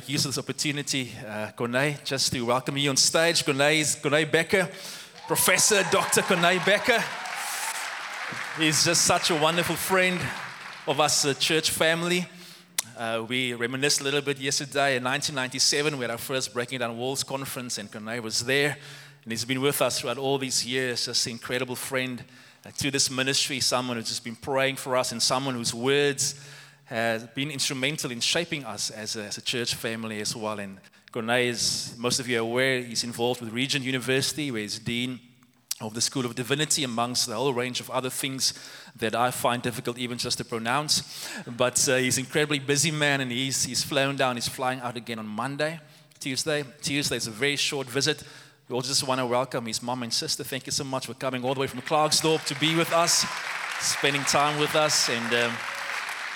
make use of this opportunity, uh, Corné, just to welcome you on stage. Corné is Bekker, Professor Dr. Corné Bekker. He's just such a wonderful friend of us, uh, church family. Uh, we reminisced a little bit yesterday in 1997. We had our first Breaking Down Walls conference, and Corné was there. And he's been with us throughout all these years, just an incredible friend uh, to this ministry, someone who's just been praying for us, and someone whose words has been instrumental in shaping us as a, as a church family as well. And Corné, is, most of you are aware, he's involved with Regent University, where he's dean of the School of Divinity, amongst the whole range of other things that I find difficult even just to pronounce. But uh, he's an incredibly busy man, and he's, he's flown down. He's flying out again on Monday, Tuesday. Tuesday is a very short visit. We all just want to welcome his mom and sister. Thank you so much for coming all the way from Klerksdorp to be with us, spending time with us. And, um,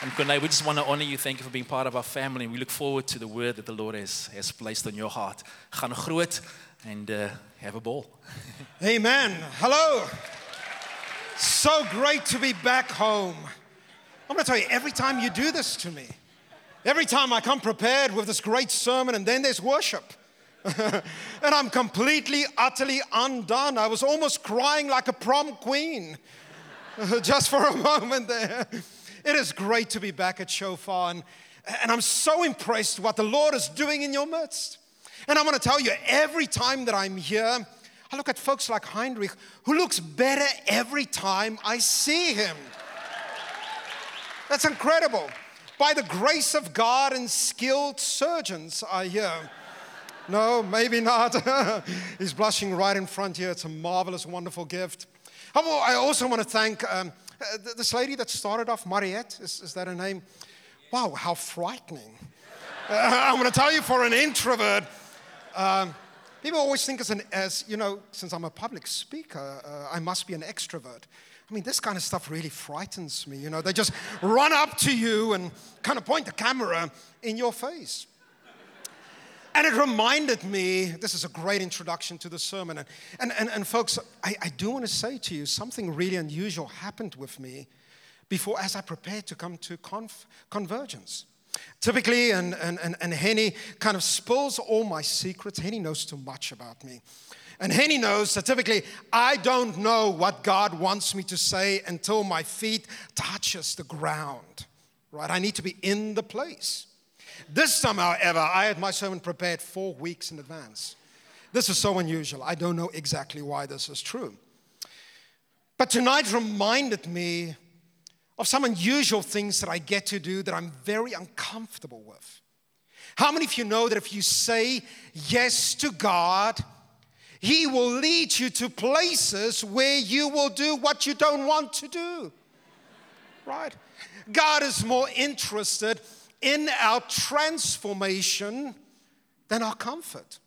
and Corné, we just want to honor you. Thank you for being part of our family. And we look forward to the word that the Lord has, has placed on your heart. Gaan groot and uh, have a ball. Amen. Hello. So great to be back home. I'm going to tell you, every time you do this to me, every time I come prepared with this great sermon and then there's worship, and I'm completely, utterly undone. I was almost crying like a prom queen just for a moment there. It is great to be back at Shofar, and, and I'm so impressed what the Lord is doing in your midst. And I'm going to tell you, every time that I'm here, I look at folks like Heinrich, who looks better every time I see him. That's incredible. By the grace of God and skilled surgeons, I hear. No, maybe not. He's blushing right in front here. It's a marvelous, wonderful gift. I also want to thank um, this lady that started off, Mariette, is, is that her name? Wow, how frightening. Uh, I'm going to tell you, for an introvert, um, people always think as, an, as, you know, since I'm a public speaker, uh, I must be an extrovert. I mean, this kind of stuff really frightens me. You know, they just run up to you and kind of point the camera in your face. And it reminded me, this is a great introduction to the sermon. And, and, and, and folks, I, I do want to say to you something really unusual happened with me before as I prepared to come to conf, convergence. Typically, and, and, and, and Henny kind of spills all my secrets. Henny knows too much about me. And Henny knows that typically I don't know what God wants me to say until my feet touches the ground. Right? I need to be in the place. This time, however, I had my sermon prepared four weeks in advance. This is so unusual. I don't know exactly why this is true. But tonight reminded me of some unusual things that I get to do that I'm very uncomfortable with. How many of you know that if you say yes to God, He will lead you to places where you will do what you don't want to do? Right? God is more interested in our transformation than our comfort.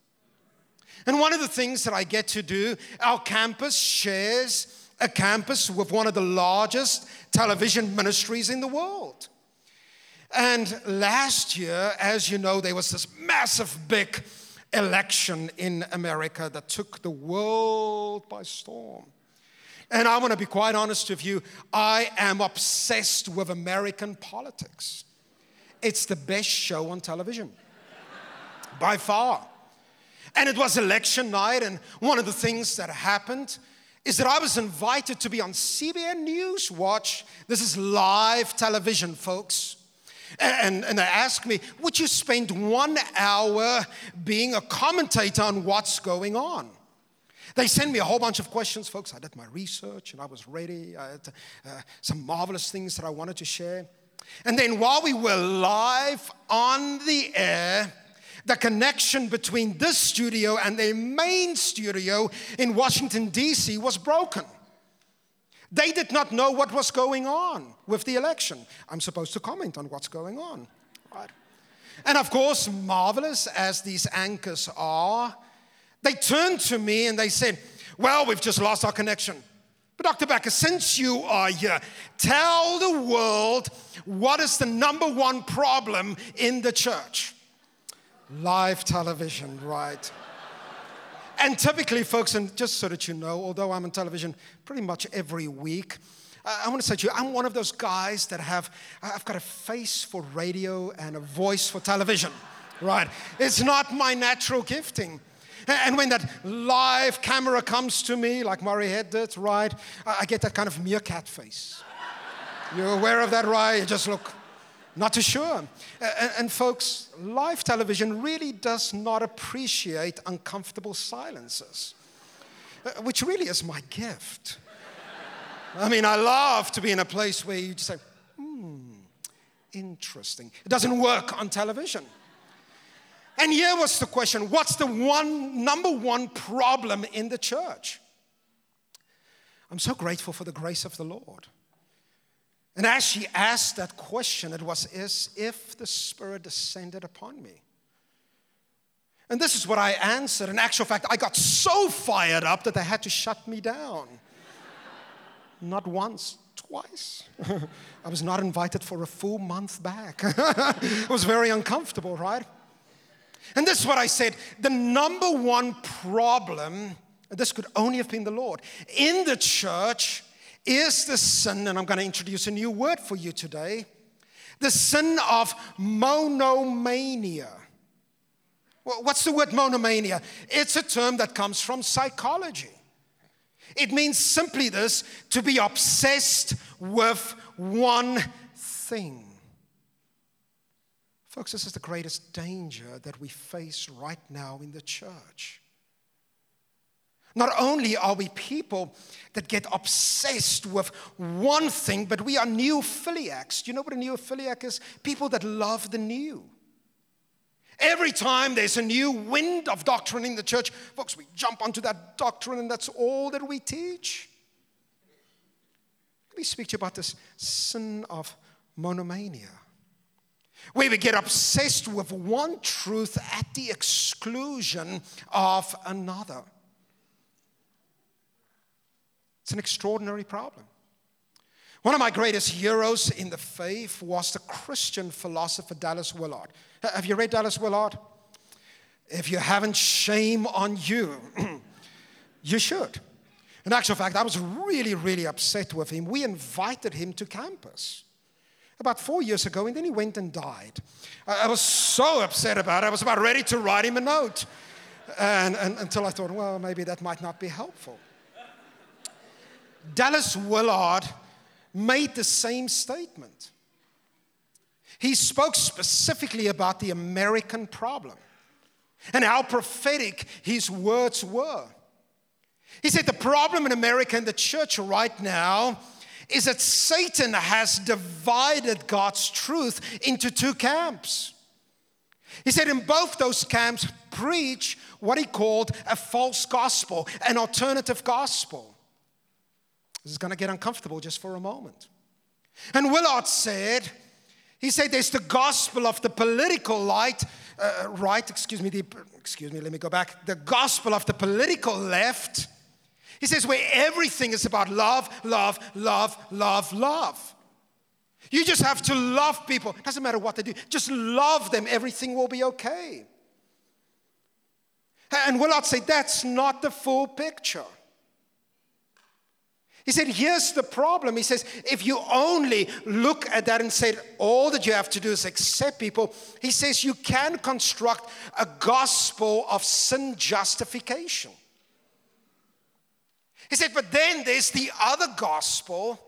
And one of the things that I get to do, our campus shares a campus with one of the largest television ministries in the world. And last year, as you know, there was this massive big election in America that took the world by storm. And I want to be quite honest with you, I am obsessed with American politics. It's the best show on television by far. And it was election night, and one of the things that happened is that I was invited to be on CBN News Watch. This is live television, folks. And, and they asked me, Would you spend one hour being a commentator on what's going on? They sent me a whole bunch of questions, folks. I did my research and I was ready. I had uh, some marvelous things that I wanted to share. And then while we were live on the air, the connection between this studio and their main studio in Washington, D.C. was broken. They did not know what was going on with the election. I'm supposed to comment on what's going on. Right? And of course, marvelous as these anchors are, they turned to me and they said, Well, we've just lost our connection. But Dr. Bekker, since you are here, tell the world what is the number one problem in the church? Live television, right? and typically, folks, and just so that you know, although I'm on television pretty much every week, I want to say to you, I'm one of those guys that have, I've got a face for radio and a voice for television, right? It's not my natural gifting. And when that live camera comes to me, like Murray Head did, right, I get that kind of meerkat face. You're aware of that, right? You just look not too sure. And, and, folks, live television really does not appreciate uncomfortable silences, uh, which really is my gift. I mean, I love to be in a place where you just say, hmm, interesting. It doesn't work on television. And here was the question what's the one, number one problem in the church? I'm so grateful for the grace of the Lord. And as she asked that question, it was as if the Spirit descended upon me. And this is what I answered. In actual fact, I got so fired up that they had to shut me down. Not once, twice. I was not invited for a full month back. it was very uncomfortable, right? And this is what I said the number one problem, this could only have been the Lord, in the church is the sin, and I'm going to introduce a new word for you today the sin of monomania. What's the word monomania? It's a term that comes from psychology. It means simply this to be obsessed with one thing. Folks, this is the greatest danger that we face right now in the church. Not only are we people that get obsessed with one thing, but we are neophiliacs. Do you know what a neophiliac is? People that love the new. Every time there's a new wind of doctrine in the church, folks, we jump onto that doctrine and that's all that we teach. Let me speak to you about this sin of monomania we get obsessed with one truth at the exclusion of another. It's an extraordinary problem. One of my greatest heroes in the faith was the Christian philosopher Dallas Willard. Have you read Dallas Willard? If you haven't, shame on you. you should. In actual fact, I was really, really upset with him. We invited him to campus about four years ago, and then he went and died. I, was so upset about it. I was about ready to write him a note. And, and until I thought, well, maybe that might not be helpful. Dallas Willard made the same statement. He spoke specifically about the American problem and how prophetic his words were. He said the problem in America and the church right now is that Satan has divided God's truth into two camps. He said, in both those camps, preach what he called a false gospel, an alternative gospel. This is going to get uncomfortable just for a moment. And Willard said, he said, there's the gospel of the political light, uh, right, excuse me, the, excuse me, let me go back. The gospel of the political left he says, where everything is about love, love, love, love, love. You just have to love people. Doesn't matter what they do, just love them. Everything will be okay. And Willard said, that's not the full picture. He said, here's the problem. He says, if you only look at that and say, all that you have to do is accept people, he says, you can construct a gospel of sin justification. He said, but then there's the other gospel,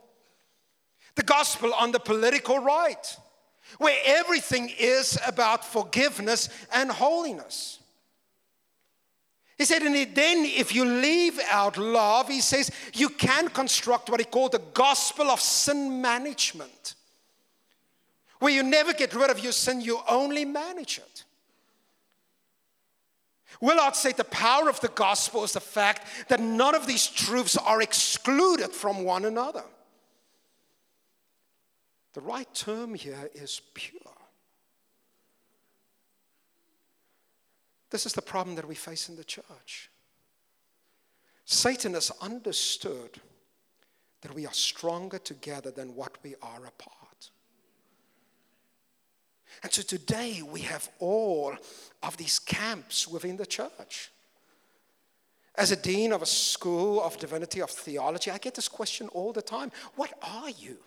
the gospel on the political right, where everything is about forgiveness and holiness. He said, and then if you leave out love, he says, you can construct what he called the gospel of sin management, where you never get rid of your sin, you only manage it. Willard said the power of the gospel is the fact that none of these truths are excluded from one another. The right term here is pure. This is the problem that we face in the church. Satan has understood that we are stronger together than what we are apart. And so today we have all of these camps within the church. As a dean of a school of divinity, of theology, I get this question all the time What are you?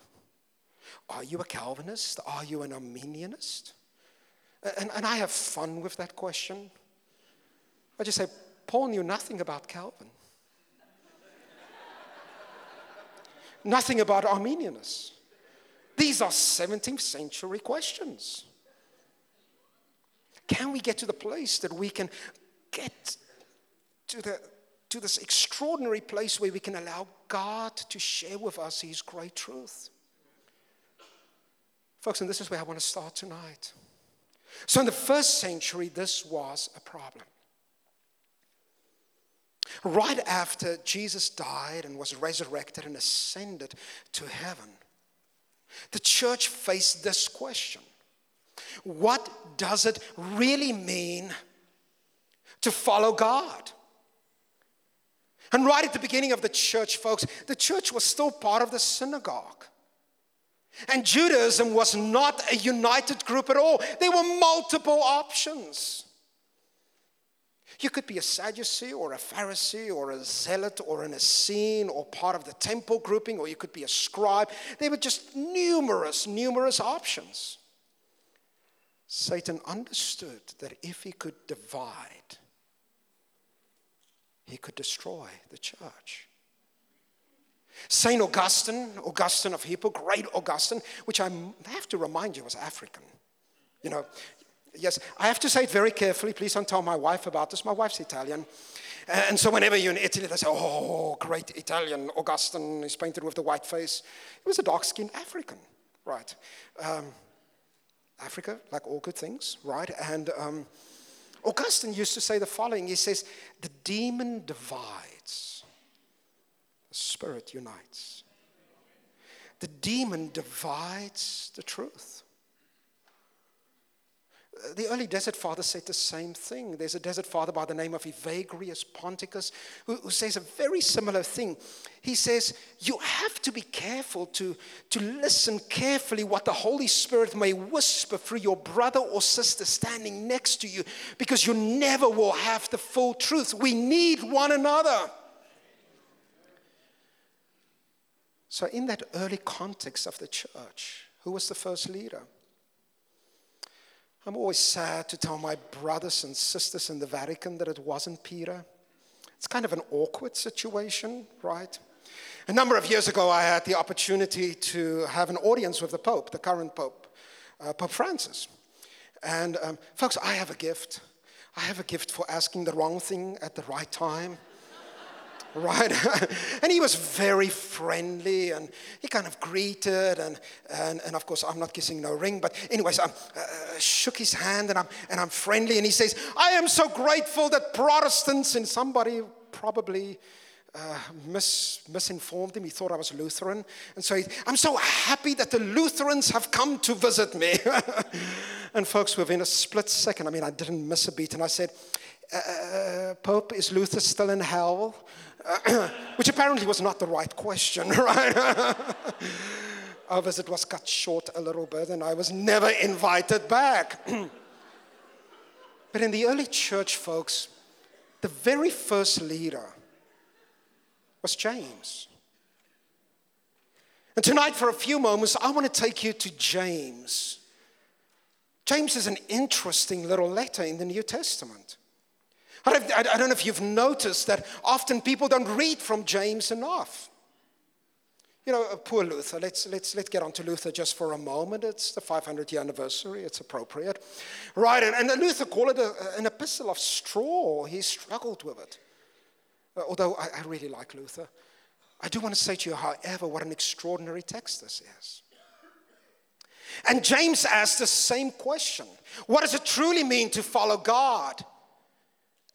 Are you a Calvinist? Are you an Arminianist? And, and I have fun with that question. I just say, Paul knew nothing about Calvin, nothing about Arminianists. These are 17th century questions. Can we get to the place that we can get to, the, to this extraordinary place where we can allow God to share with us His great truth? Folks, and this is where I want to start tonight. So, in the first century, this was a problem. Right after Jesus died and was resurrected and ascended to heaven, the church faced this question What does it really mean to follow God? And right at the beginning of the church, folks, the church was still part of the synagogue. And Judaism was not a united group at all. There were multiple options. You could be a Sadducee or a Pharisee or a zealot or an Essene or part of the temple grouping, or you could be a scribe. There were just numerous, numerous options. Satan understood that if he could divide, he could destroy the church. St. Augustine, Augustine of Hippo, great Augustine, which I have to remind you was African. You know, yes, I have to say it very carefully. Please don't tell my wife about this. My wife's Italian. And so whenever you're in Italy, they say, oh, great Italian, Augustine is painted with the white face. He was a dark skinned African, right? Um, Africa, like all good things, right? And um, Augustine used to say the following He says, The demon divides, the spirit unites. The demon divides the truth the early desert father said the same thing. There's a desert father by the name of Evagrius Ponticus who, who, says a very similar thing. He says, You have to be careful to, to listen carefully what the Holy Spirit may whisper through your brother or sister standing next to you because you never will have the full truth. We need one another. So, in that early context of the church, who was the first leader? I'm always sad to tell my brothers and sisters in the Vatican that it wasn't Peter. It's kind of an awkward situation, right? A number of years ago, I had the opportunity to have an audience with the Pope, the current Pope, uh, Pope Francis. And um, folks, I have a gift. I have a gift for asking the wrong thing at the right time right? and he was very friendly and he kind of greeted and, and, and of course I'm not kissing no ring, but anyways, I uh, shook his hand and I'm, and I'm friendly and he says, I am so grateful that Protestants and somebody probably uh, mis- misinformed him. He thought I was Lutheran. And so he, I'm so happy that the Lutherans have come to visit me. and folks, within a split second, I mean, I didn't miss a beat. And I said, uh, uh Pope, is Luther still in hell? which apparently was not the right question, right? Our visit was cut short a little bit, and I was never invited back. but in the early church, folks, the very first leader was James. And tonight, for a few moments, I want to take you to James. James is an interesting little letter in the New Testament. I don't, know if you've noticed that often people don't read from James enough. You know, uh, poor Luther. Let's, let's, let's get on to Luther just for a moment. It's the 500 year anniversary, it's appropriate. Right, and, and Luther called it a, an epistle of straw. He struggled with it. Uh, although I, I really like Luther. I do want to say to you, however, what an extraordinary text this is. And James asked the same question What does it truly mean to follow God?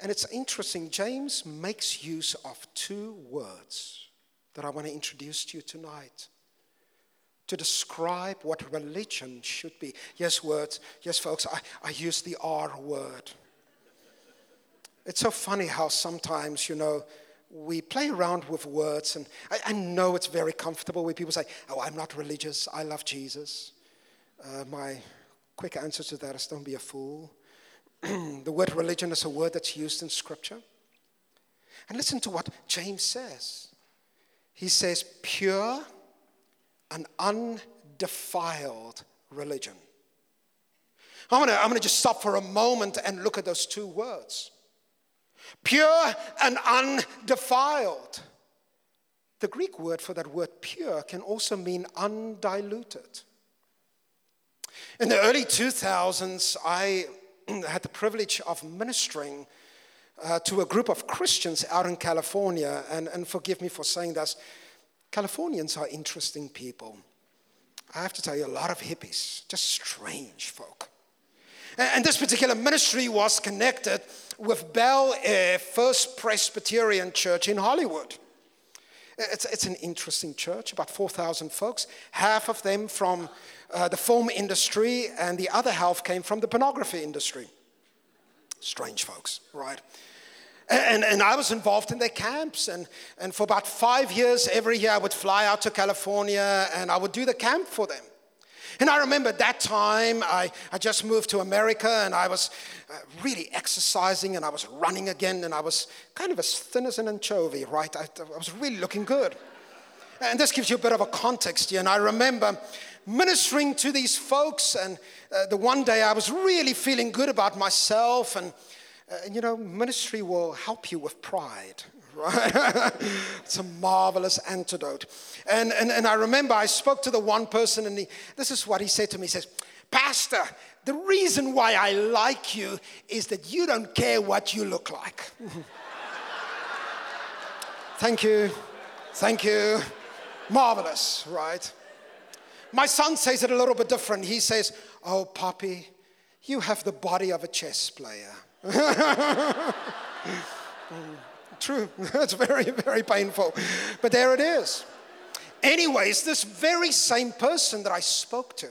And it's interesting, James makes use of two words that I want to introduce to you tonight to describe what religion should be. Yes, words. Yes, folks, I, I use the R word. It's so funny how sometimes, you know, we play around with words, and I, I know it's very comfortable when people say, Oh, I'm not religious, I love Jesus. Uh, my quick answer to that is don't be a fool. the word religion is a word that's used in Scripture. And listen to what James says. He says, pure and undefiled religion. I'm gonna, I'm gonna just stop for a moment and look at those two words pure and undefiled. The Greek word for that word pure can also mean undiluted. In the early 2000s, I had the privilege of ministering uh, to a group of Christians out in California. And, and forgive me for saying this, Californians are interesting people. I have to tell you, a lot of hippies, just strange folk. And, and this particular ministry was connected with Bel Air First Presbyterian Church in Hollywood. It's, it's an interesting church, about 4,000 folks, half of them from uh, the film industry, and the other half came from the pornography industry. Strange folks, right? And, and I was involved in their camps. And, and for about five years, every year I would fly out to California and I would do the camp for them. And I remember that time I, I just moved to America and I was uh, really exercising and I was running again and I was kind of as thin as an anchovy, right? I, I was really looking good. And this gives you a bit of a context here. And I remember ministering to these folks, and uh, the one day I was really feeling good about myself. And, uh, and you know, ministry will help you with pride, right? it's a marvelous antidote. And, and, and I remember I spoke to the one person, and he, this is what he said to me. He says, Pastor, the reason why I like you is that you don't care what you look like. Thank you. Thank you. Marvelous, right? My son says it a little bit different. He says, Oh, Poppy, you have the body of a chess player. Mm. True. It's very, very painful. But there it is. Anyways, this very same person that I spoke to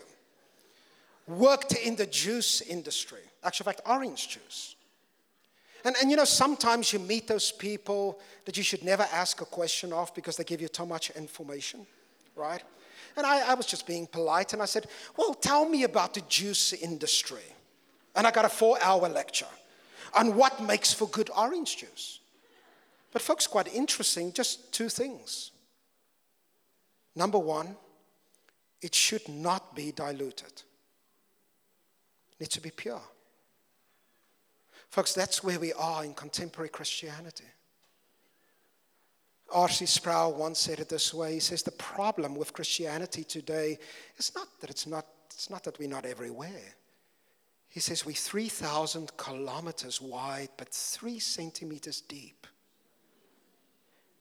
worked in the juice industry. Actually, in fact, orange juice. And, and you know, sometimes you meet those people that you should never ask a question of because they give you too much information, right? And I, I was just being polite and I said, Well, tell me about the juice industry. And I got a four hour lecture on what makes for good orange juice. But, folks, quite interesting, just two things. Number one, it should not be diluted, it needs to be pure. Folks, that's where we are in contemporary Christianity. R.C. Sproul once said it this way. He says, The problem with Christianity today is not that it's not, it's not that we're not everywhere. He says, We're 3,000 kilometers wide, but three centimeters deep.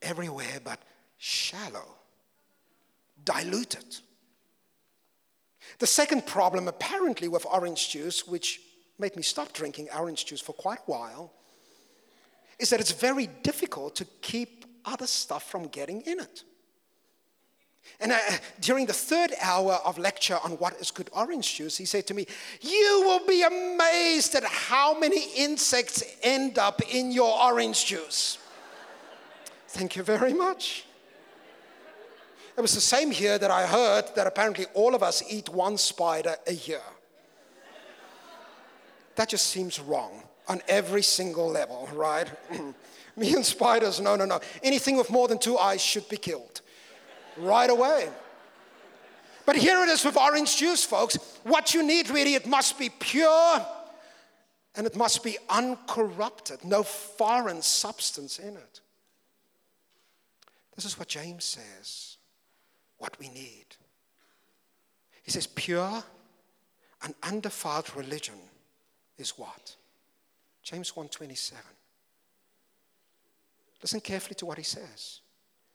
Everywhere, but shallow, diluted. The second problem, apparently, with orange juice, which made me stop drinking orange juice for quite a while, is that it's very difficult to keep other stuff from getting in it. And uh, during the third hour of lecture on what is good orange juice, he said to me, You will be amazed at how many insects end up in your orange juice. Thank you very much. It was the same here that I heard that apparently all of us eat one spider a year. That just seems wrong on every single level, right? Me and spiders, no, no, no. Anything with more than two eyes should be killed right away. But here it is with orange juice, folks. What you need really, it must be pure and it must be uncorrupted, no foreign substance in it. This is what James says, what we need. He says, pure and undefiled religion is what? James 1:27. Listen carefully to what he says.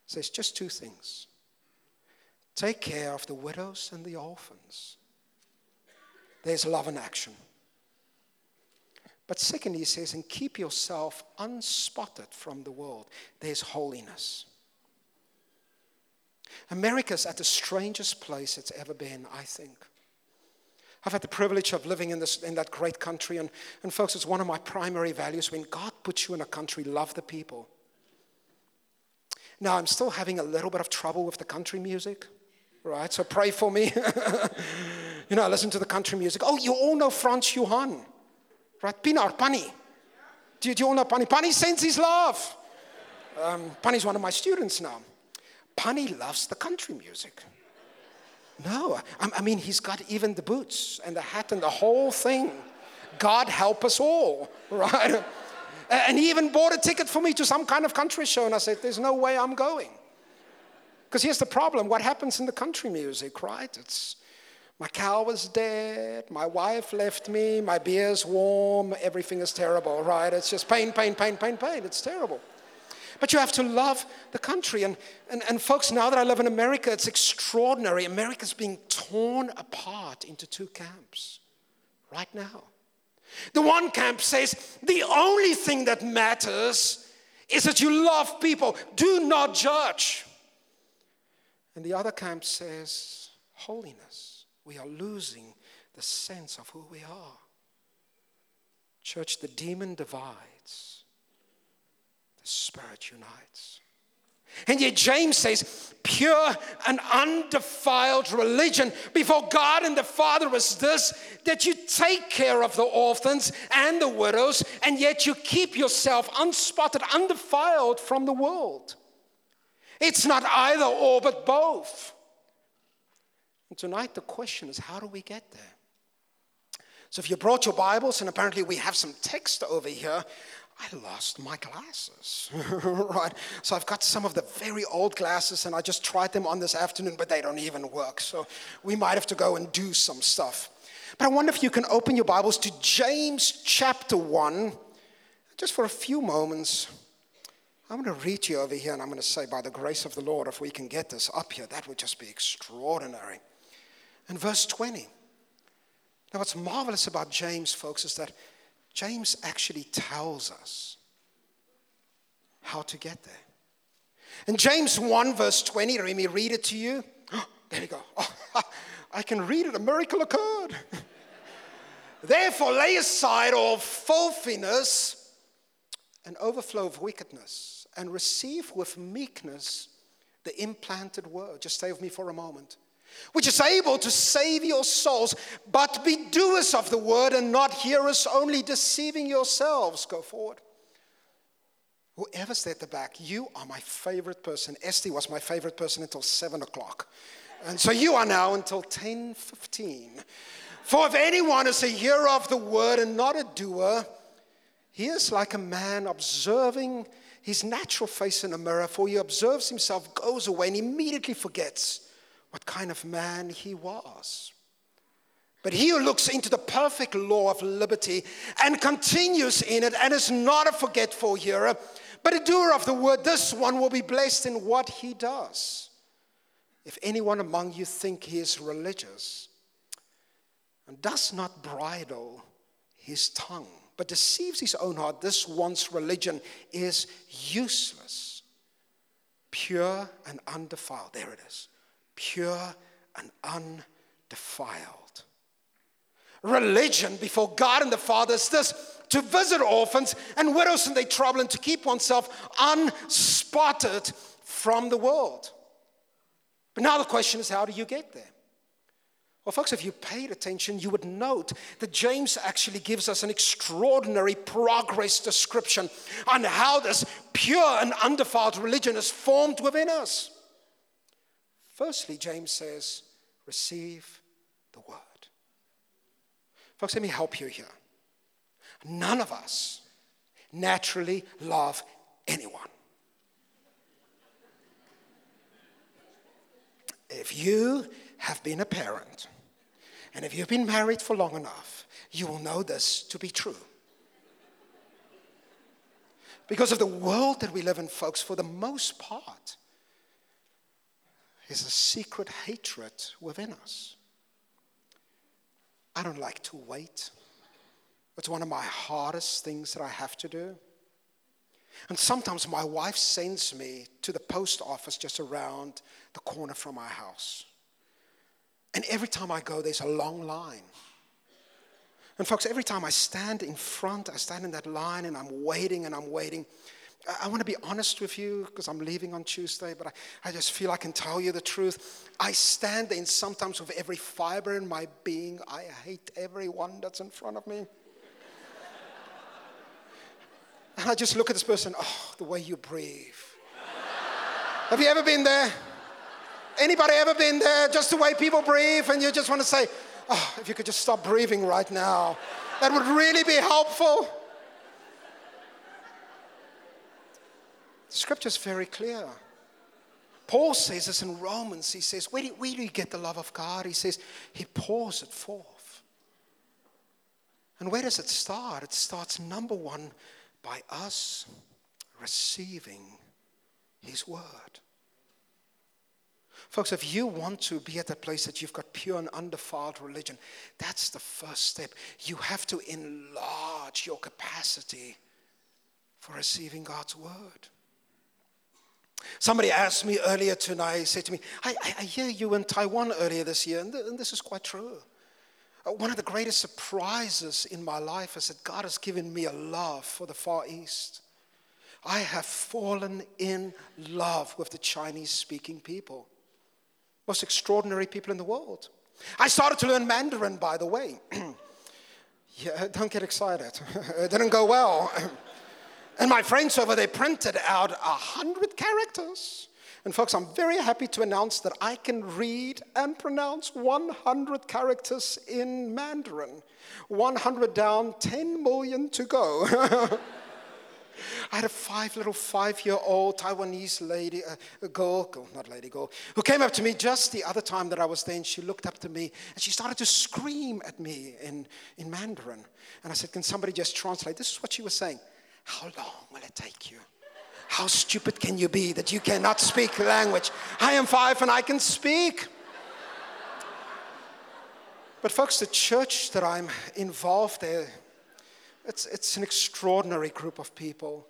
He says just two things. Take care of the widows and the orphans. There's love in action. But secondly, he says, and keep yourself unspotted from the world. There's holiness. America's at the strangest place it's ever been, I think. I've had the privilege of living in, this, in that great country, and, and folks, it's one of my primary values. When God puts you in a country, love the people. Now, I'm still having a little bit of trouble with the country music, right? So pray for me. you know, I listen to the country music. Oh, you all know Franz Johann, right? Pinar, Pani. Do, do you all know Pani? Pani sends his love. Um, Pani's one of my students now. Pani loves the country music. No, I, I mean, he's got even the boots and the hat and the whole thing. God help us all, right? And he even bought a ticket for me to some kind of country show. And I said, There's no way I'm going. Because here's the problem what happens in the country music, right? It's my cow was dead, my wife left me, my beer's warm, everything is terrible, right? It's just pain, pain, pain, pain, pain. It's terrible. But you have to love the country. And, and, and folks, now that I live in America, it's extraordinary. America's being torn apart into two camps right now. The one camp says the only thing that matters is that you love people, do not judge. And the other camp says holiness. We are losing the sense of who we are. Church, the demon divides, the spirit unites. And yet, James says, pure and undefiled religion before God and the Father is this that you take care of the orphans and the widows, and yet you keep yourself unspotted, undefiled from the world. It's not either or, but both. And tonight, the question is how do we get there? So, if you brought your Bibles, and apparently we have some text over here, I lost my glasses, right? So I've got some of the very old glasses and I just tried them on this afternoon, but they don't even work. So we might have to go and do some stuff. But I wonder if you can open your Bibles to James chapter 1, just for a few moments. I'm going to read you over here and I'm going to say, by the grace of the Lord, if we can get this up here, that would just be extraordinary. And verse 20. Now, what's marvelous about James, folks, is that James actually tells us how to get there. In James 1, verse 20, let me read it to you. Oh, there we go. Oh, I can read it. A miracle occurred. Therefore, lay aside all filthiness and overflow of wickedness and receive with meekness the implanted word. Just stay with me for a moment which is able to save your souls. But be doers of the word and not hearers only, deceiving yourselves. Go forward. Whoever's at the back, you are my favorite person. Esty was my favorite person until 7 o'clock. And so you are now until 10 15. For if anyone is a hearer of the word and not a doer, he is like a man observing his natural face in a mirror, for he observes himself, goes away, and immediately forgets what kind of man he was. But he who looks into the perfect law of liberty and continues in it and is not a forgetful hearer, but a doer of the word, this one will be blessed in what he does. If anyone among you think he is religious and does not bridle his tongue, but deceives his own heart, this one's religion is useless, pure and undefiled. There it is pure and undefiled. Religion before God and the Father is this to visit orphans and widows in their trouble and to keep oneself unspotted from the world. But now the question is how do you get there? Well, folks, if you paid attention, you would note that James actually gives us an extraordinary progress description on how this pure and undefiled religion is formed within us. Firstly, James says, receive the word. Folks, let me help you here. None of us naturally love anyone. If you have been a parent, and if you've been married for long enough, you will know this to be true. Because of the world that we live in, folks, for the most part, is a secret hatred within us. I don't like to wait. It's one of my hardest things that I have to do. And sometimes my wife sends me to the post office just around the corner from my house. And every time I go, there's a long line. And, folks, every time I stand in front, I stand in that line and I'm waiting and I'm waiting. I want to be honest with you because I'm leaving on Tuesday, but I, I just feel I can tell you the truth. I stand in sometimes with every fiber in my being, I hate everyone that's in front of me. and I just look at this person, oh, the way you breathe. Have you ever been there? Anybody ever been there? Just the way people breathe, and you just want to say, oh, if you could just stop breathing right now, that would really be helpful. The scripture is very clear. Paul says this in Romans. He says, where do, where do you get the love of God? He says, He pours it forth. And where does it start? It starts, number one, by us receiving His word. Folks, if you want to be at that place that you've got pure and undefiled religion, that's the first step. You have to enlarge your capacity for receiving God's word. Somebody asked me earlier tonight, said to me, I, I, I hear you in Taiwan earlier this year, and, th- and this is quite true. Uh, one of the greatest surprises in my life is that God has given me a love for the Far East. I have fallen in love with the Chinese speaking people, most extraordinary people in the world. I started to learn Mandarin, by the way. yeah, don't get excited. it didn't go well. And my friends over there printed out a hundred characters. And folks, I'm very happy to announce that I can read and pronounce 100 characters in Mandarin. 100 down, 10 million to go. I had a five little five-year-old Taiwanese lady, uh, a girl, girl, not lady, girl, who came up to me just the other time that I was there, and she looked up to me and she started to scream at me in, in Mandarin. And I said, "Can somebody just translate?" This is what she was saying. How long will it take you? How stupid can you be that you cannot speak the language? I am five and I can speak. But, folks, the church that I'm involved in, it's, it's an extraordinary group of people.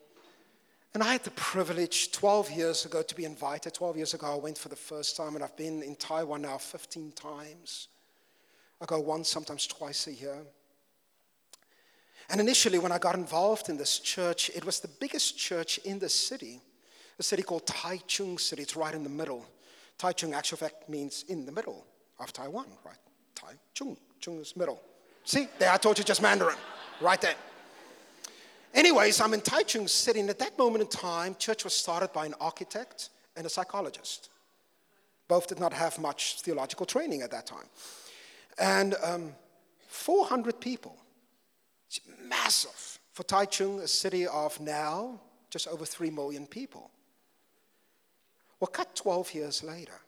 And I had the privilege 12 years ago to be invited. 12 years ago, I went for the first time, and I've been in Taiwan now 15 times. I go once, sometimes twice a year. And initially, when I got involved in this church, it was the biggest church in the city, a city called Taichung City. It's right in the middle. Taichung, actual fact, means in the middle of Taiwan, right? Taichung. Chung is middle. See, there I told you just Mandarin, right there. Anyways, I'm in Taichung City, and at that moment in time, church was started by an architect and a psychologist. Both did not have much theological training at that time. And um, 400 people it's massive. For Taichung, a city of now just over 3 million people. Well, cut 12 years later.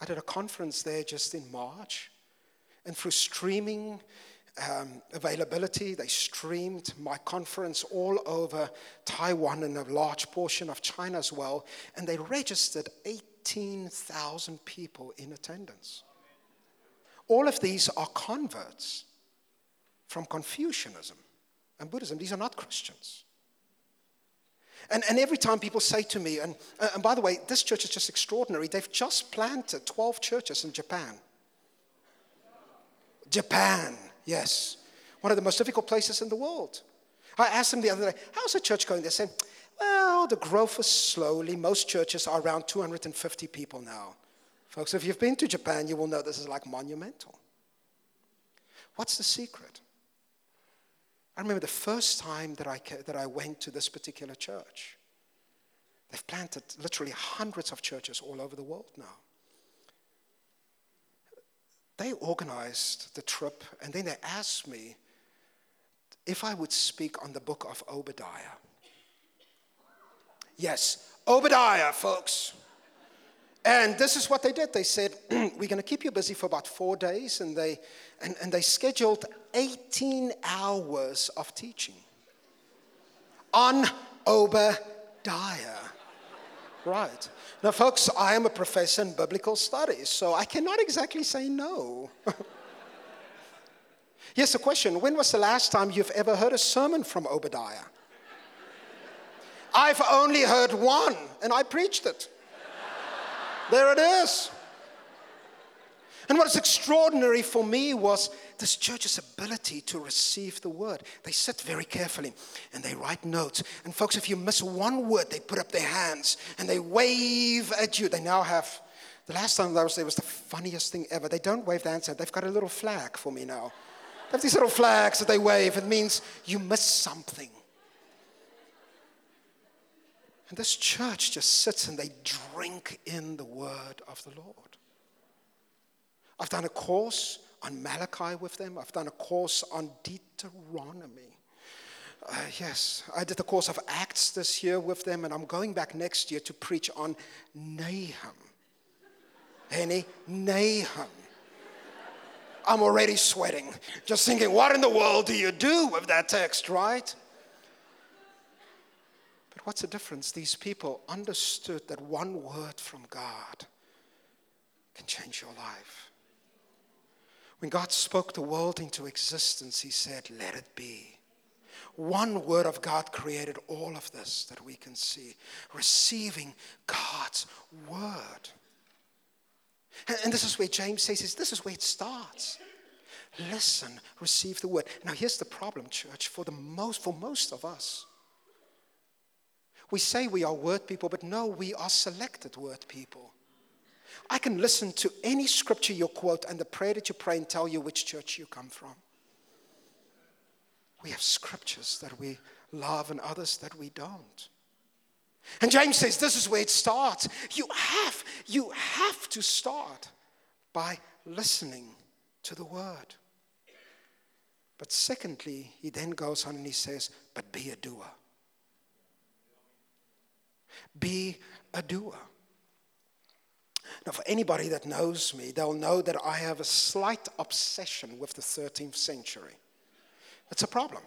I did a conference there just in March, and through streaming um, availability, they streamed my conference all over Taiwan and a large portion of China as well, and they registered 18,000 people in attendance. All of these are converts from Confucianism and Buddhism. These are not Christians. And, and every time people say to me, and, uh, and by the way, this church is just extraordinary. They've just planted 12 churches in Japan. Japan, yes. One of the most difficult places in the world. I asked them the other day, how's the church going? They said, well, the growth is slowly. Most churches are around 250 people now. Folks, if you've been to Japan, you will know this is like monumental. What's the secret? I remember the first time that I, that I went to this particular church. They've planted literally hundreds of churches all over the world now. They organized the trip and then they asked me if I would speak on the book of Obadiah. Yes, Obadiah, folks. And this is what they did. They said, We're going to keep you busy for about four days. And they, and, and they scheduled 18 hours of teaching on Obadiah. Right. Now, folks, I am a professor in biblical studies, so I cannot exactly say no. Here's a question When was the last time you've ever heard a sermon from Obadiah? I've only heard one, and I preached it. There it is. And what is extraordinary for me was this church's ability to receive the word. They sit very carefully and they write notes. And folks, if you miss one word, they put up their hands and they wave at you. They now have, the last time I was there was the funniest thing ever. They don't wave their hands, they've got a little flag for me now. They have these little flags that they wave. It means you missed something. And this church just sits and they drink in the word of the Lord. I've done a course on Malachi with them, I've done a course on Deuteronomy. Uh, yes, I did the course of Acts this year with them, and I'm going back next year to preach on Nahum. Any Nahum. I'm already sweating, just thinking, what in the world do you do with that text, right? But what's the difference? These people understood that one word from God can change your life. When God spoke the world into existence, He said, Let it be. One word of God created all of this that we can see. Receiving God's word. And this is where James says, this is where it starts. Listen, receive the word. Now here's the problem, church, for the most for most of us. We say we are word people, but no, we are selected word people. I can listen to any scripture you quote and the prayer that you pray and tell you which church you come from. We have scriptures that we love and others that we don't. And James says this is where it starts. You have, you have to start by listening to the word. But secondly, he then goes on and he says, but be a doer. Be a doer. Now, for anybody that knows me, they'll know that I have a slight obsession with the 13th century. It's a problem.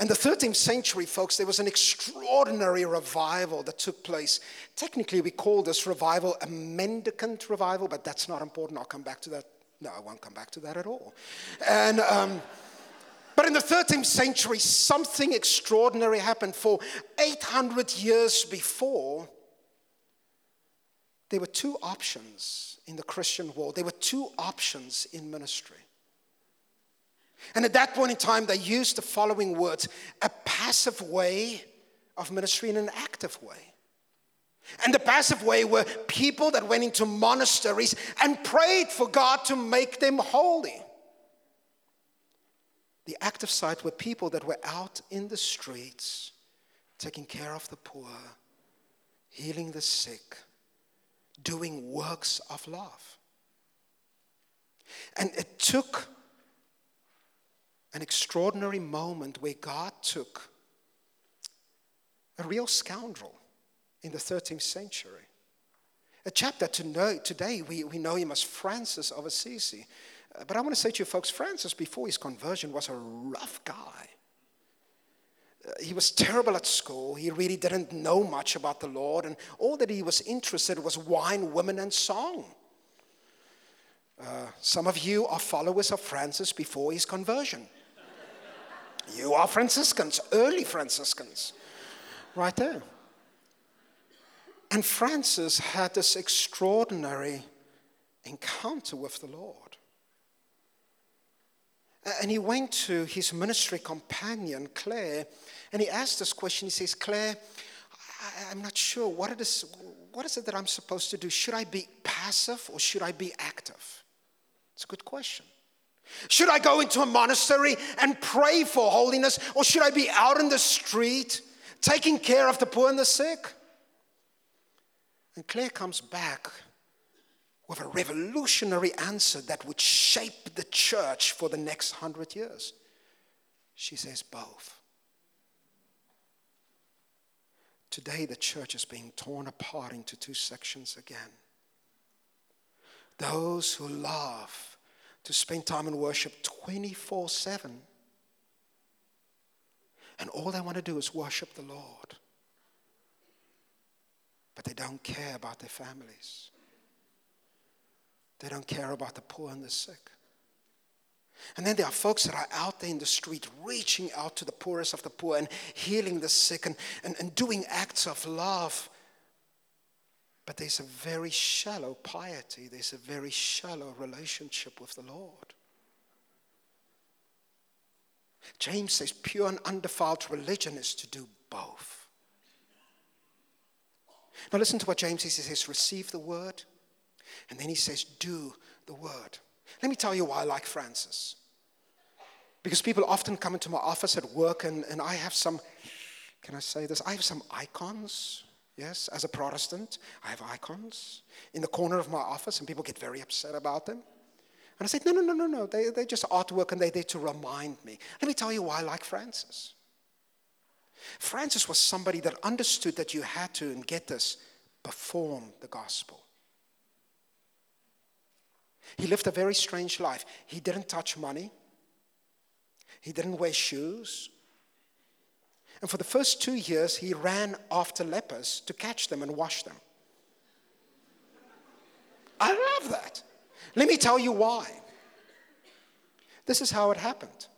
In the 13th century, folks, there was an extraordinary revival that took place. Technically, we call this revival a mendicant revival, but that's not important. I'll come back to that. No, I won't come back to that at all. And, um, but in the 13th century, something extraordinary happened. For 800 years before, there were two options in the Christian world. There were two options in ministry. And at that point in time, they used the following words a passive way of ministry and an active way. And the passive way were people that went into monasteries and prayed for God to make them holy. The active side were people that were out in the streets, taking care of the poor, healing the sick, doing works of love. And it took an extraordinary moment where God took a real scoundrel in the 13th century. A chap that to know, today we, we know him as Francis of Assisi. Uh, but I want to say to you folks, Francis, before his conversion, was a rough guy. He was terrible at school. He really didn't know much about the Lord, and all that he was interested was wine, women, and song. Uh, some of you are followers of Francis before his conversion. You are Franciscans, early Franciscans, right there. And Francis had this extraordinary encounter with the Lord. And he went to his ministry companion, Clare, and he asked this question. He says, Clare, I'm not sure. What, it is, what is it that I'm supposed to do? Should I be passive or should I be active? It's a good question. Should I go into a monastery and pray for holiness, or should I be out in the street taking care of the poor and the sick? And Clare comes back with a revolutionary answer that would shape the church for the next hundred years. She says, both. Today, the church is being torn apart into two sections again. Those who love to spend time in worship 24 7. And all they want to do is worship the Lord. But they don't care about their families. They don't care about the poor and the sick. And then there are folks that are out there in the street reaching out to the poorest of the poor and healing the sick and, and, and doing acts of love but there's a very shallow piety, there's a very shallow relationship with the Lord. James says pure and undefiled religion is to do both. Now, listen to what James says. He says, receive the word, and then he says, do the word. Let me tell you why I like Francis. Because people often come into my office at work, and, and I have some can I say this? I have some icons. Yes, as a Protestant, I have icons in the corner of my office, and people get very upset about them. And I said, No, no, no, no, no. They, they're just artwork and they're there to remind me. Let me tell you why I like Francis. Francis was somebody that understood that you had to, and get this, perform the gospel. He lived a very strange life. He didn't touch money, he didn't wear shoes. And for the first two years, he ran after lepers to catch them and wash them. I love that. Let me tell you why. This is how it happened.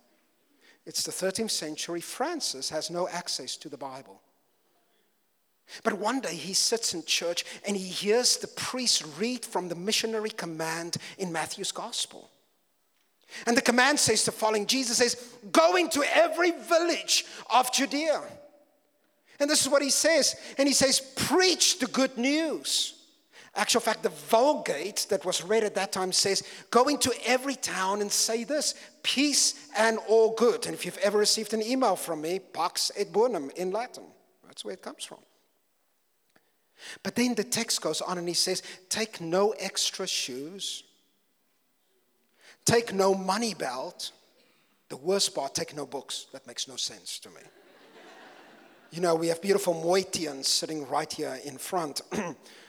It's the 13th century. Francis has no access to the Bible. But one day he sits in church and he hears the priest read from the missionary command in Matthew's gospel. And the command says the following Jesus says, Go into every village of Judea. And this is what he says. And he says, Preach the good news. Actual fact, the Vulgate that was read at that time says, Go into every town and say this peace and all good. And if you've ever received an email from me, Pax et Bonum in Latin, that's where it comes from. But then the text goes on and he says, Take no extra shoes, take no money belt. The worst part, take no books. That makes no sense to me. you know, we have beautiful Moitians sitting right here in front.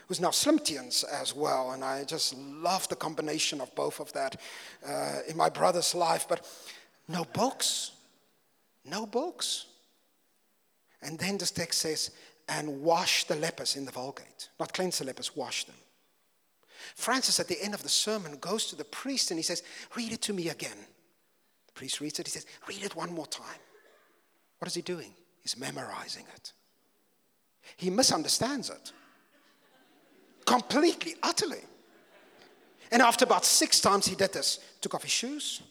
who's now Slimtians as well. And I just love the combination of both of that uh, in my brother's life. But no books, no books. And then this text says, and wash the lepers in the Vulgate. Not cleanse the lepers, wash them. Francis, at the end of the sermon, goes to the priest and he says, Read it to me again. The priest reads it. He says, Read it one more time. What is he doing? He's memorizing it. He misunderstands it completely, utterly. And after about six times he did this, took off his shoes,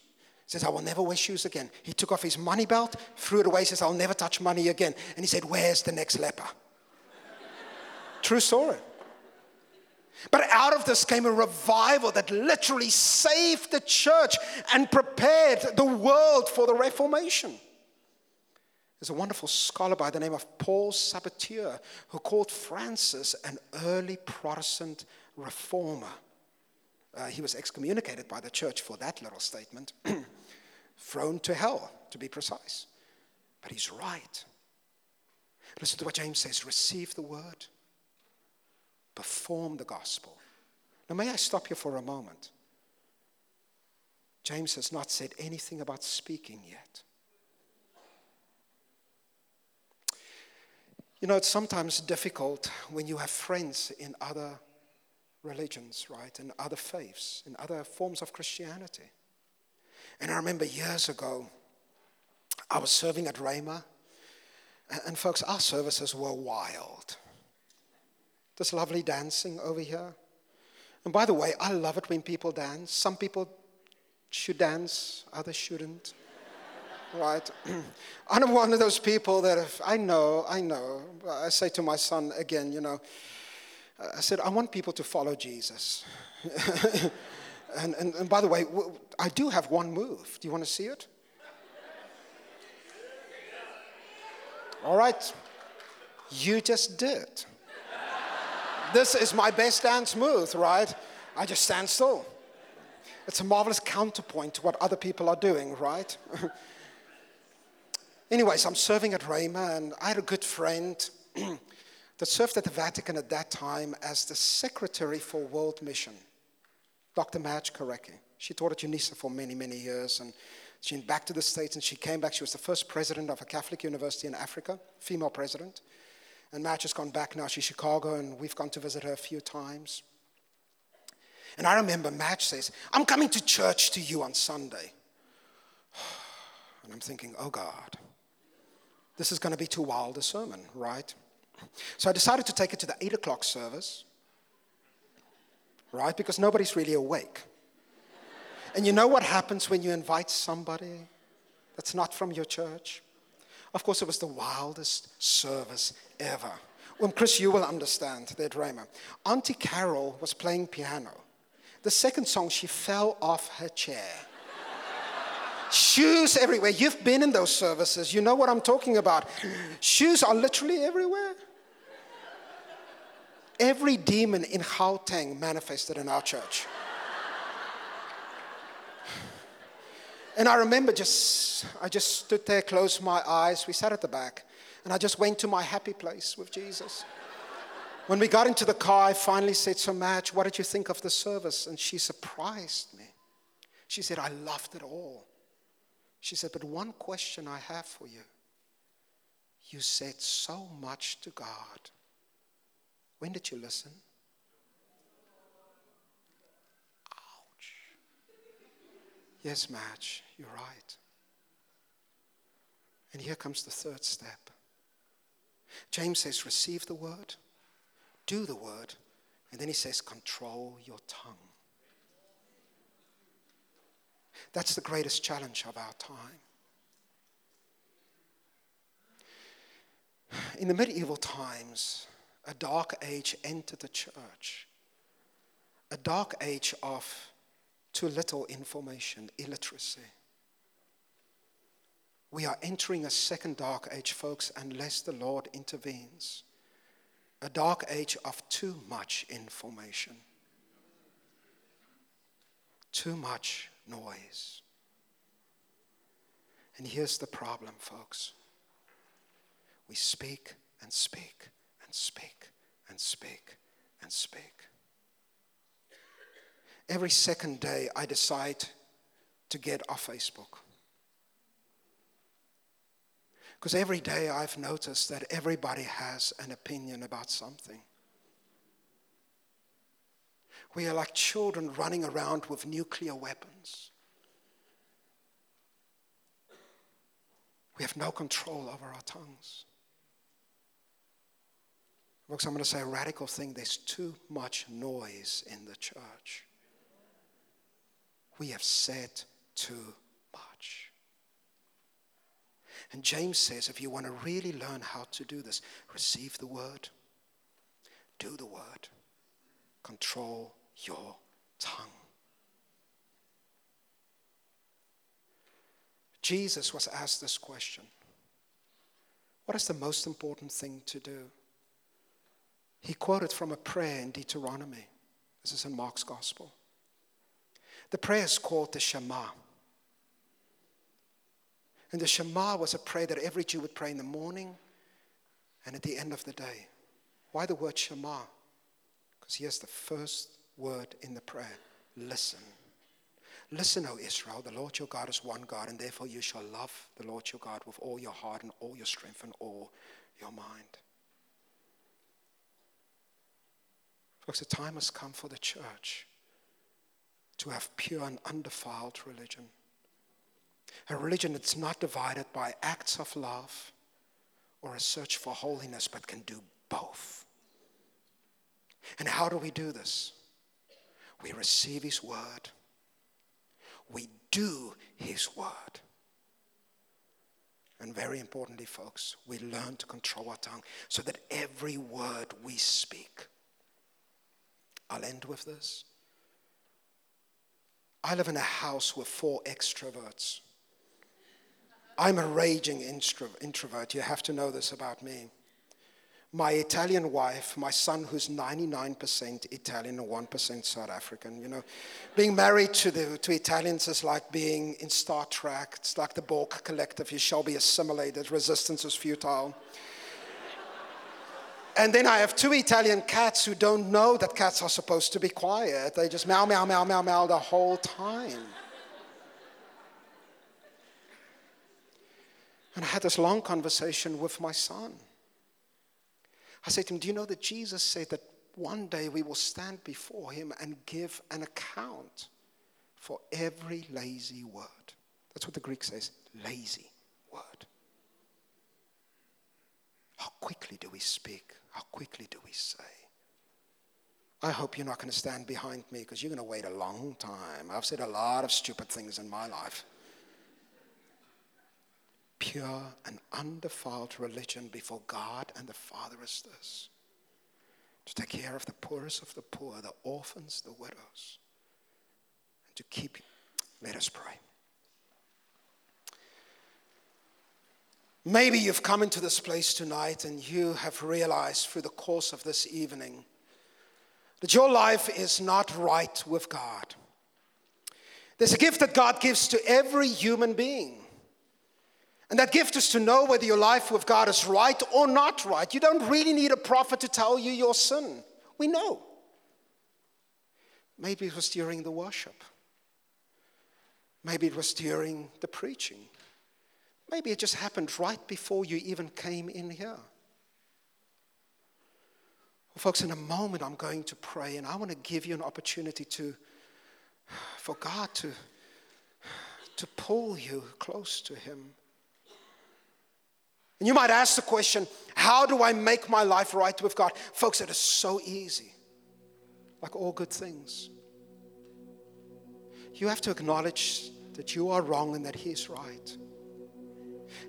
says, I will never wear shoes again. He took off his money belt, threw it away, says, I'll never touch money again. And he said, Where's the next leper? True story. But out of this came a revival that literally saved the church and prepared the world for the Reformation. There's a wonderful scholar by the name of Paul Sabatier who called Francis an early Protestant reformer. Uh, he was excommunicated by the church for that little statement, thrown to hell, to be precise. But he's right. Listen to what James says receive the word, perform the gospel. Now, may I stop you for a moment? James has not said anything about speaking yet. You know, it's sometimes difficult when you have friends in other religions, right, in other faiths, in other forms of Christianity. And I remember years ago, I was serving at Rhema, and, and folks, our services were wild. This lovely dancing over here. And by the way, I love it when people dance. Some people should dance, others shouldn't right? I'm one of those people that if I know, I know. I say to my son again, you know, I said, I want people to follow Jesus. and, and, and by the way, I do have one move. Do you want to see it? All right. You just did. This is my best dance move, right? I just stand still. It's a marvelous counterpoint to what other people are doing, right? Anyways, I'm serving at Rhema, and I had a good friend that served at the Vatican at that time as the secretary for World Mission, Dr. Madge Karecki. She taught at UNISA for many, many years, and she went back to the States, and she came back. She was the first president of a Catholic university in Africa, female president. And Madge has gone back now. She's Chicago, and we've gone to visit her a few times. And I remember Madge says, I'm coming to church to you on Sunday. And I'm thinking, oh God this is going to be too wild a sermon, right? So I decided to take it to the 8 o'clock service, right? Because nobody's really awake. And you know what happens when you invite somebody that's not from your church? Of course, it was the wildest service ever. Well, Chris, you will understand that, Rhema. Auntie Carol was playing piano. The second song, she fell off her chair. Shoes everywhere. You've been in those services. You know what I'm talking about. Shoes are literally everywhere. Every demon in Gauteng manifested in our church. And I remember just, I just stood there, closed my eyes. We sat at the back, and I just went to my happy place with Jesus. When we got into the car, I finally said, So, Madge, what did you think of the service? And she surprised me. She said, I loved it all. She said, But one question I have for you. You said so much to God. When did you listen? Ouch. Yes, Madge, you're right. And here comes the third step. James says, Receive the word, do the word, and then he says, Control your tongue. That's the greatest challenge of our time. In the medieval times, a dark age entered the church. A dark age of too little information, illiteracy. We are entering a second dark age, folks, unless the Lord intervenes. A dark age of too much information, too much noise. And here's the problem, folks we speak and speak and speak and speak and speak. Every second day, I decide to get off Facebook. Because every day I've noticed that everybody has an opinion about something. We are like children running around with nuclear weapons. We have no control over our tongues. Folks, I'm going to say a radical thing. There's too much noise in the church. We have said too. And James says if you want to really learn how to do this, receive the word, do the word, control your tongue. Jesus was asked this question What is the most important thing to do? He quoted from a prayer in Deuteronomy. This is in Mark's Gospel. The prayer is called the Shema. And the Shema was a prayer that every Jew would pray in the morning and at the end of the day. Why the word Shema? Because here's the first word in the prayer listen. Listen, O Israel, the Lord your God is one God, and therefore you shall love the Lord your God with all your heart and all your strength and all your mind. Folks, the time has come for the church to have pure and undefiled religion. A religion that's not divided by acts of love or a search for holiness, but can do both. And how do we do this? We receive His word, we do His word. And very importantly, folks, we learn to control our tongue so that every word we speak I'll end with this. I live in a house with four extroverts. I'm a raging introvert. You have to know this about me. My Italian wife, my son who's 99% Italian and 1% South African, you know, being married to, the, to Italians is like being in Star Trek. It's like the Borg collective. You shall be assimilated. Resistance is futile. And then I have two Italian cats who don't know that cats are supposed to be quiet. They just meow, meow, meow, meow, meow the whole time. And I had this long conversation with my son. I said to him, Do you know that Jesus said that one day we will stand before him and give an account for every lazy word? That's what the Greek says lazy word. How quickly do we speak? How quickly do we say? I hope you're not going to stand behind me because you're going to wait a long time. I've said a lot of stupid things in my life. Pure and undefiled religion before God and the Father is this to take care of the poorest of the poor, the orphans, the widows, and to keep. Let us pray. Maybe you've come into this place tonight and you have realized through the course of this evening that your life is not right with God. There's a gift that God gives to every human being. And that gift is to know whether your life with God is right or not right. You don't really need a prophet to tell you your sin. We know. Maybe it was during the worship. Maybe it was during the preaching. Maybe it just happened right before you even came in here. Well, folks, in a moment I'm going to pray, and I want to give you an opportunity to, for God to, to pull you close to Him. And you might ask the question, how do I make my life right with God? Folks, it is so easy, like all good things. You have to acknowledge that you are wrong and that He is right,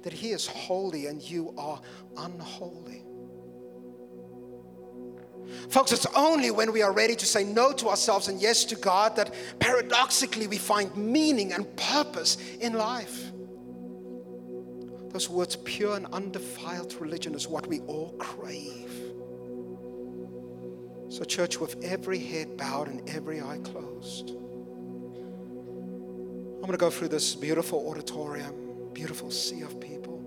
that He is holy and you are unholy. Folks, it's only when we are ready to say no to ourselves and yes to God that paradoxically we find meaning and purpose in life. Those words, pure and undefiled religion, is what we all crave. So, church, with every head bowed and every eye closed, I'm going to go through this beautiful auditorium, beautiful sea of people.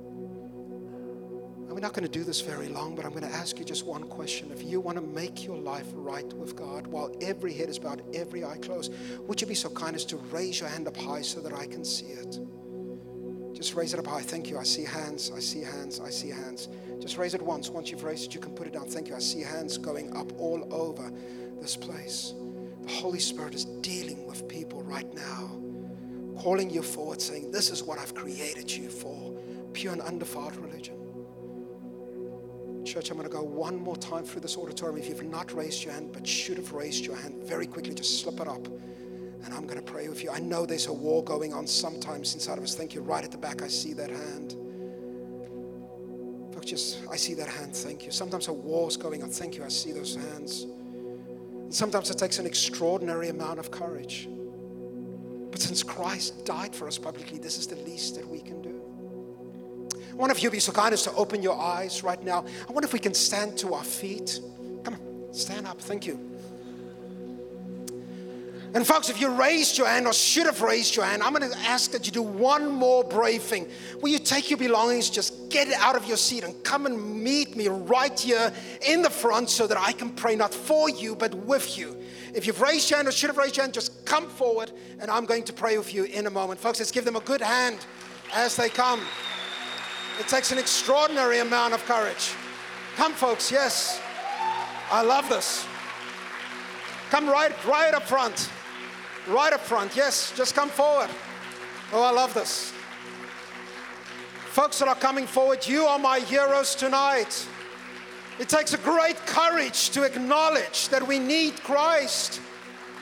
And we're not going to do this very long, but I'm going to ask you just one question. If you want to make your life right with God while every head is bowed, every eye closed, would you be so kind as to raise your hand up high so that I can see it? Just raise it up high. Thank you. I see hands. I see hands. I see hands. Just raise it once. Once you've raised it, you can put it down. Thank you. I see hands going up all over this place. The Holy Spirit is dealing with people right now, calling you forward, saying, This is what I've created you for pure and undefiled religion. Church, I'm going to go one more time through this auditorium. If you've not raised your hand but should have raised your hand, very quickly just slip it up and I'm going to pray with you. I know there's a war going on sometimes inside of us. Thank you. Right at the back, I see that hand. Folks, just, I see that hand. Thank you. Sometimes a war's going on. Thank you. I see those hands. And sometimes it takes an extraordinary amount of courage. But since Christ died for us publicly, this is the least that we can do. One of you be so kind as to open your eyes right now. I wonder if we can stand to our feet. Come on, stand up. Thank you. And folks, if you raised your hand or should have raised your hand, I'm going to ask that you do one more brave thing. Will you take your belongings, just get out of your seat and come and meet me right here in the front so that I can pray not for you, but with you. If you've raised your hand or should have raised your hand, just come forward and I'm going to pray with you in a moment. Folks, let's give them a good hand as they come. It takes an extraordinary amount of courage. Come, folks, yes. I love this. Come right, right up front. Right up front, yes, just come forward. Oh, I love this. Folks that are coming forward, you are my heroes tonight. It takes a great courage to acknowledge that we need Christ.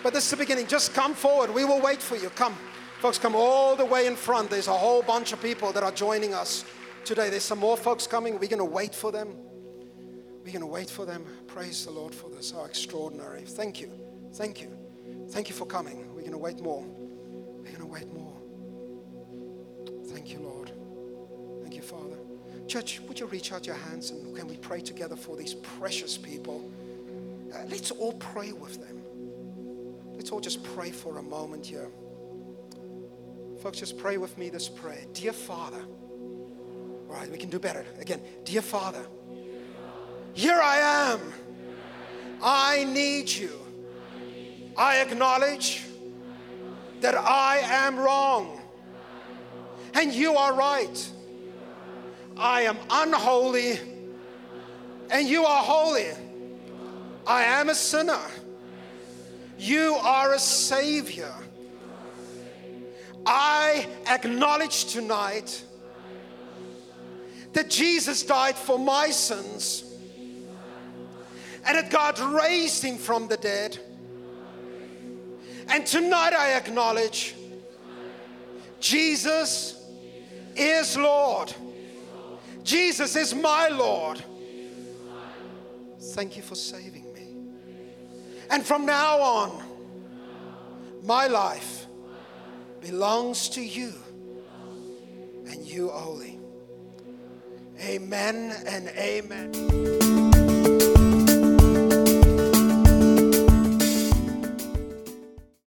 But this is the beginning. Just come forward. We will wait for you. Come. Folks, come all the way in front. There's a whole bunch of people that are joining us today. There's some more folks coming. We're going to wait for them. We're going to wait for them. Praise the Lord for this. How extraordinary. Thank you. Thank you. Thank you for coming. We're going to wait more. We're going to wait more. Thank you, Lord. Thank you, Father. Church, would you reach out your hands and can we pray together for these precious people? Uh, let's all pray with them. Let's all just pray for a moment here. Folks, just pray with me this prayer. Dear Father, all right, we can do better. Again, dear Father, here I am. I need you. I acknowledge that I am wrong and you are right. I am unholy and you are holy. I am a sinner. You are a savior. I acknowledge tonight that Jesus died for my sins and that God raised him from the dead and tonight I acknowledge Jesus is Lord. Jesus is my Lord. Thank you for saving me. And from now on, my life belongs to you and you only. Amen and amen.